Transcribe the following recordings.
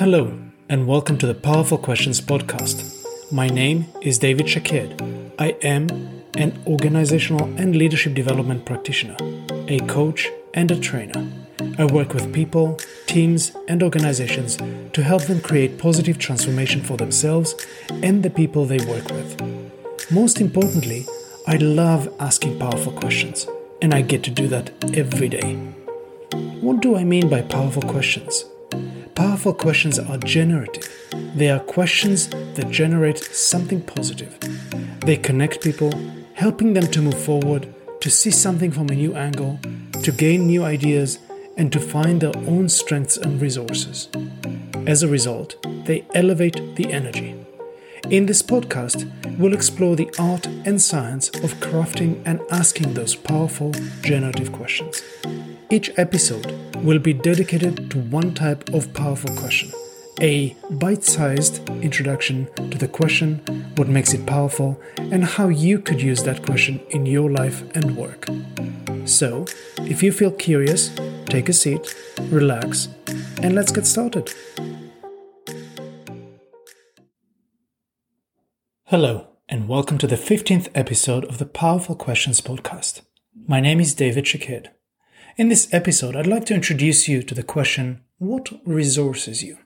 Hello, and welcome to the Powerful Questions podcast. My name is David Shaked. I am an organizational and leadership development practitioner, a coach, and a trainer. I work with people, teams, and organizations to help them create positive transformation for themselves and the people they work with. Most importantly, I love asking powerful questions, and I get to do that every day. What do I mean by powerful questions? Powerful questions are generative. They are questions that generate something positive. They connect people, helping them to move forward, to see something from a new angle, to gain new ideas, and to find their own strengths and resources. As a result, they elevate the energy. In this podcast, we'll explore the art and science of crafting and asking those powerful generative questions. Each episode will be dedicated to one type of powerful question a bite sized introduction to the question, what makes it powerful, and how you could use that question in your life and work. So, if you feel curious, take a seat, relax, and let's get started. Hello, and welcome to the 15th episode of the Powerful Questions podcast. My name is David Shaked. In this episode, I'd like to introduce you to the question What resources you?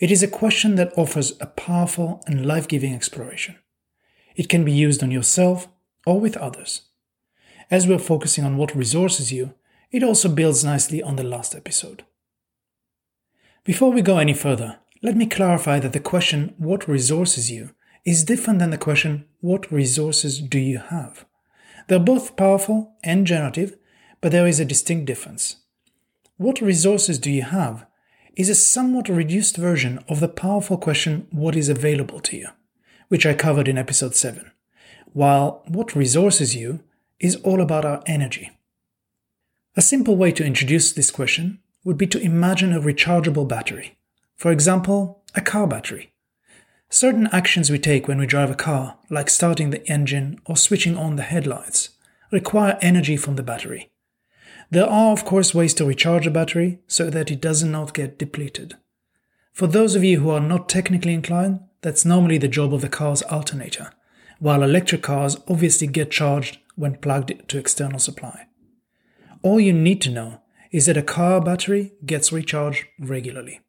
It is a question that offers a powerful and life giving exploration. It can be used on yourself or with others. As we're focusing on what resources you, it also builds nicely on the last episode. Before we go any further, let me clarify that the question, What resources you? is different than the question, What resources do you have? They're both powerful and generative, but there is a distinct difference. What resources do you have is a somewhat reduced version of the powerful question, What is available to you? which I covered in episode 7, while What resources you is all about our energy. A simple way to introduce this question would be to imagine a rechargeable battery. For example, a car battery. Certain actions we take when we drive a car, like starting the engine or switching on the headlights, require energy from the battery. There are, of course, ways to recharge a battery so that it does not get depleted. For those of you who are not technically inclined, that's normally the job of the car's alternator, while electric cars obviously get charged when plugged to external supply. All you need to know is that a car battery gets recharged regularly.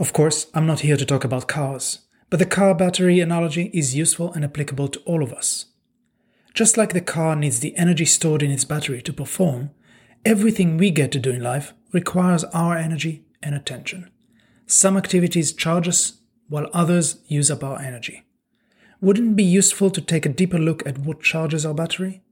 Of course, I'm not here to talk about cars, but the car battery analogy is useful and applicable to all of us. Just like the car needs the energy stored in its battery to perform, everything we get to do in life requires our energy and attention. Some activities charge us, while others use up our energy. Wouldn't it be useful to take a deeper look at what charges our battery?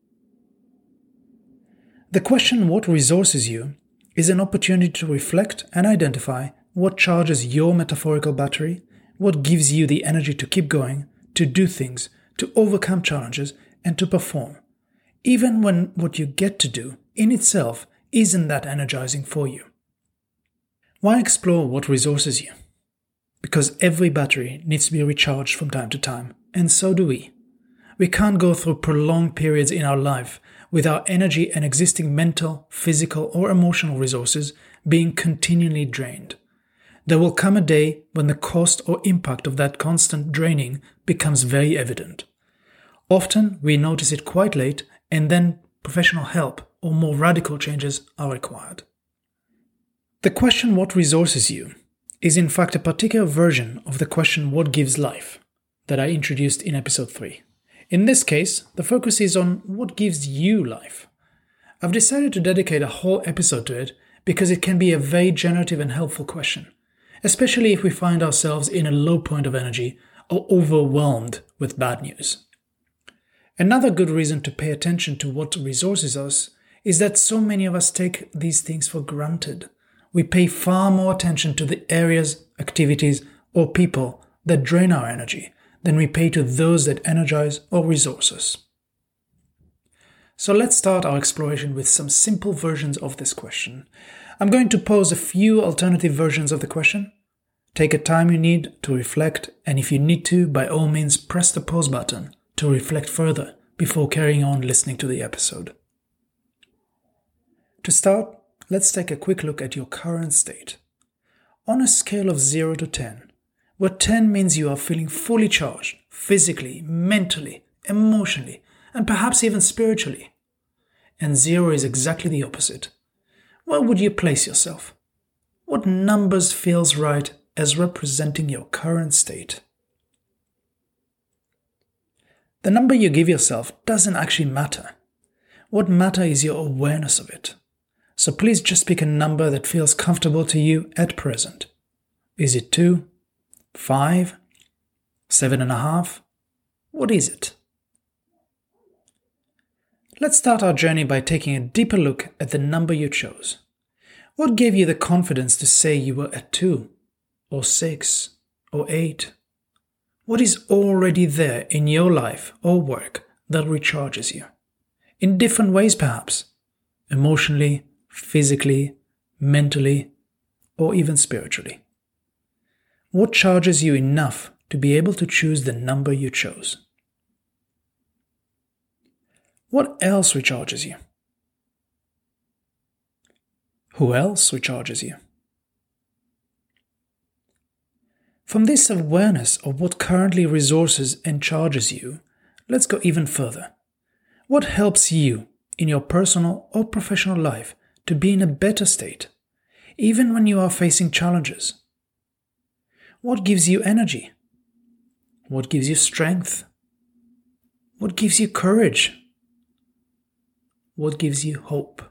The question, What resources you, is an opportunity to reflect and identify what charges your metaphorical battery? What gives you the energy to keep going, to do things, to overcome challenges, and to perform? Even when what you get to do in itself isn't that energizing for you. Why explore what resources you? Because every battery needs to be recharged from time to time, and so do we. We can't go through prolonged periods in our life with our energy and existing mental, physical, or emotional resources being continually drained. There will come a day when the cost or impact of that constant draining becomes very evident. Often we notice it quite late, and then professional help or more radical changes are required. The question, What resources you? is in fact a particular version of the question, What gives life? that I introduced in episode 3. In this case, the focus is on what gives you life. I've decided to dedicate a whole episode to it because it can be a very generative and helpful question especially if we find ourselves in a low point of energy or overwhelmed with bad news. Another good reason to pay attention to what resources us is that so many of us take these things for granted. We pay far more attention to the areas, activities, or people that drain our energy than we pay to those that energize or resource us. So let's start our exploration with some simple versions of this question. I'm going to pose a few alternative versions of the question. Take a time you need to reflect, and if you need to, by all means, press the pause button to reflect further before carrying on listening to the episode. To start, let's take a quick look at your current state. on a scale of 0 to 10, where 10 means you are feeling fully charged, physically, mentally, emotionally, and perhaps even spiritually, and 0 is exactly the opposite, where would you place yourself? What numbers feels right as representing your current state? The number you give yourself doesn't actually matter. What matter is your awareness of it. So please just pick a number that feels comfortable to you at present. Is it two, five, seven and a half? What is it? Let's start our journey by taking a deeper look at the number you chose. What gave you the confidence to say you were at two, or six, or eight? What is already there in your life or work that recharges you? In different ways, perhaps emotionally, physically, mentally, or even spiritually. What charges you enough to be able to choose the number you chose? What else recharges you? Who else recharges you? From this awareness of what currently resources and charges you, let's go even further. What helps you in your personal or professional life to be in a better state, even when you are facing challenges? What gives you energy? What gives you strength? What gives you courage? What gives you hope?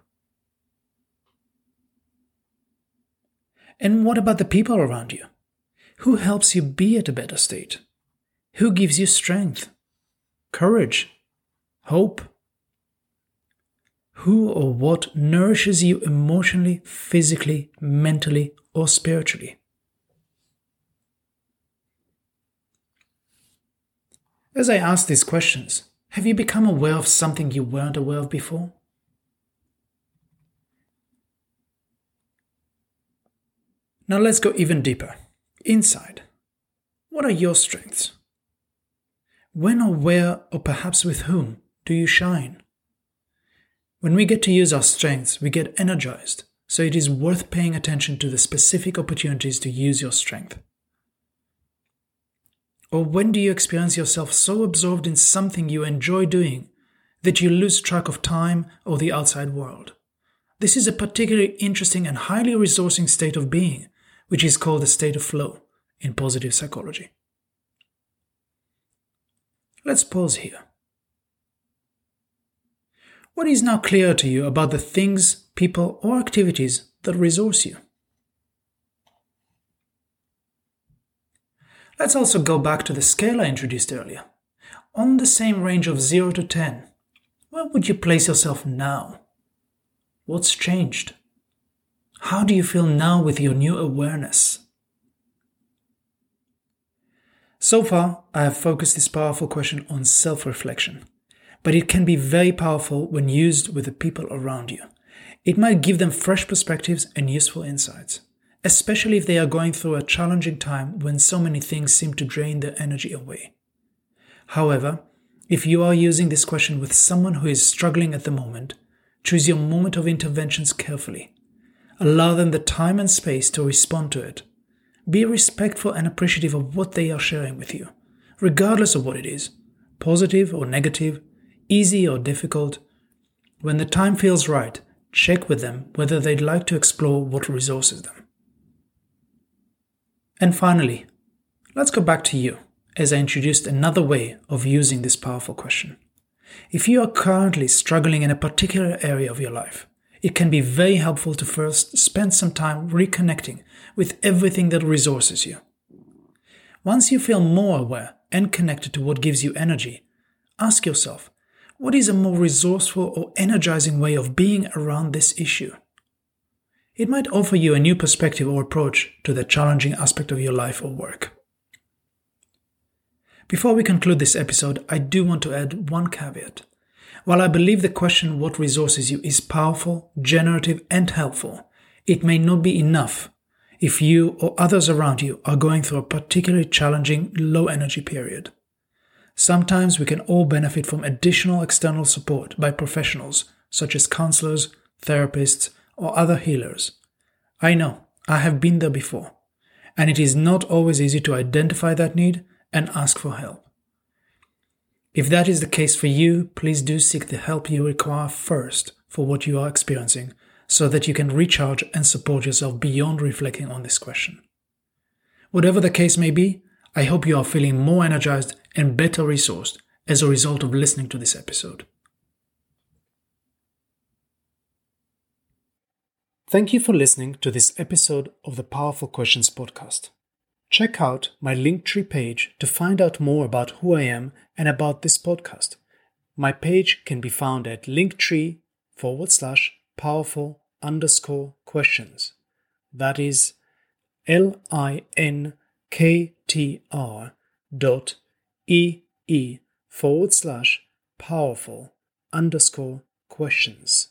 And what about the people around you? Who helps you be at a better state? Who gives you strength, courage, hope? Who or what nourishes you emotionally, physically, mentally, or spiritually? As I ask these questions, have you become aware of something you weren't aware of before? Now let's go even deeper. Inside, what are your strengths? When or where, or perhaps with whom, do you shine? When we get to use our strengths, we get energized, so it is worth paying attention to the specific opportunities to use your strength. Or when do you experience yourself so absorbed in something you enjoy doing that you lose track of time or the outside world? This is a particularly interesting and highly resourcing state of being which is called a state of flow in positive psychology. Let's pause here. What is now clear to you about the things, people, or activities that resource you? Let's also go back to the scale I introduced earlier. On the same range of 0 to 10, where would you place yourself now? What's changed? How do you feel now with your new awareness? So far, I have focused this powerful question on self reflection, but it can be very powerful when used with the people around you. It might give them fresh perspectives and useful insights, especially if they are going through a challenging time when so many things seem to drain their energy away. However, if you are using this question with someone who is struggling at the moment, choose your moment of interventions carefully Allow them the time and space to respond to it. Be respectful and appreciative of what they are sharing with you, regardless of what it is positive or negative, easy or difficult. When the time feels right, check with them whether they'd like to explore what resources them. And finally, let's go back to you as I introduced another way of using this powerful question. If you are currently struggling in a particular area of your life, it can be very helpful to first spend some time reconnecting with everything that resources you. Once you feel more aware and connected to what gives you energy, ask yourself what is a more resourceful or energizing way of being around this issue? It might offer you a new perspective or approach to the challenging aspect of your life or work. Before we conclude this episode, I do want to add one caveat. While I believe the question what resources you is powerful, generative, and helpful, it may not be enough if you or others around you are going through a particularly challenging low energy period. Sometimes we can all benefit from additional external support by professionals such as counselors, therapists, or other healers. I know, I have been there before, and it is not always easy to identify that need and ask for help. If that is the case for you, please do seek the help you require first for what you are experiencing so that you can recharge and support yourself beyond reflecting on this question. Whatever the case may be, I hope you are feeling more energized and better resourced as a result of listening to this episode. Thank you for listening to this episode of the Powerful Questions podcast. Check out my Linktree page to find out more about who I am and about this podcast. My page can be found at linktree forward slash powerful underscore questions. That is L I N K T R dot E E forward slash powerful underscore questions.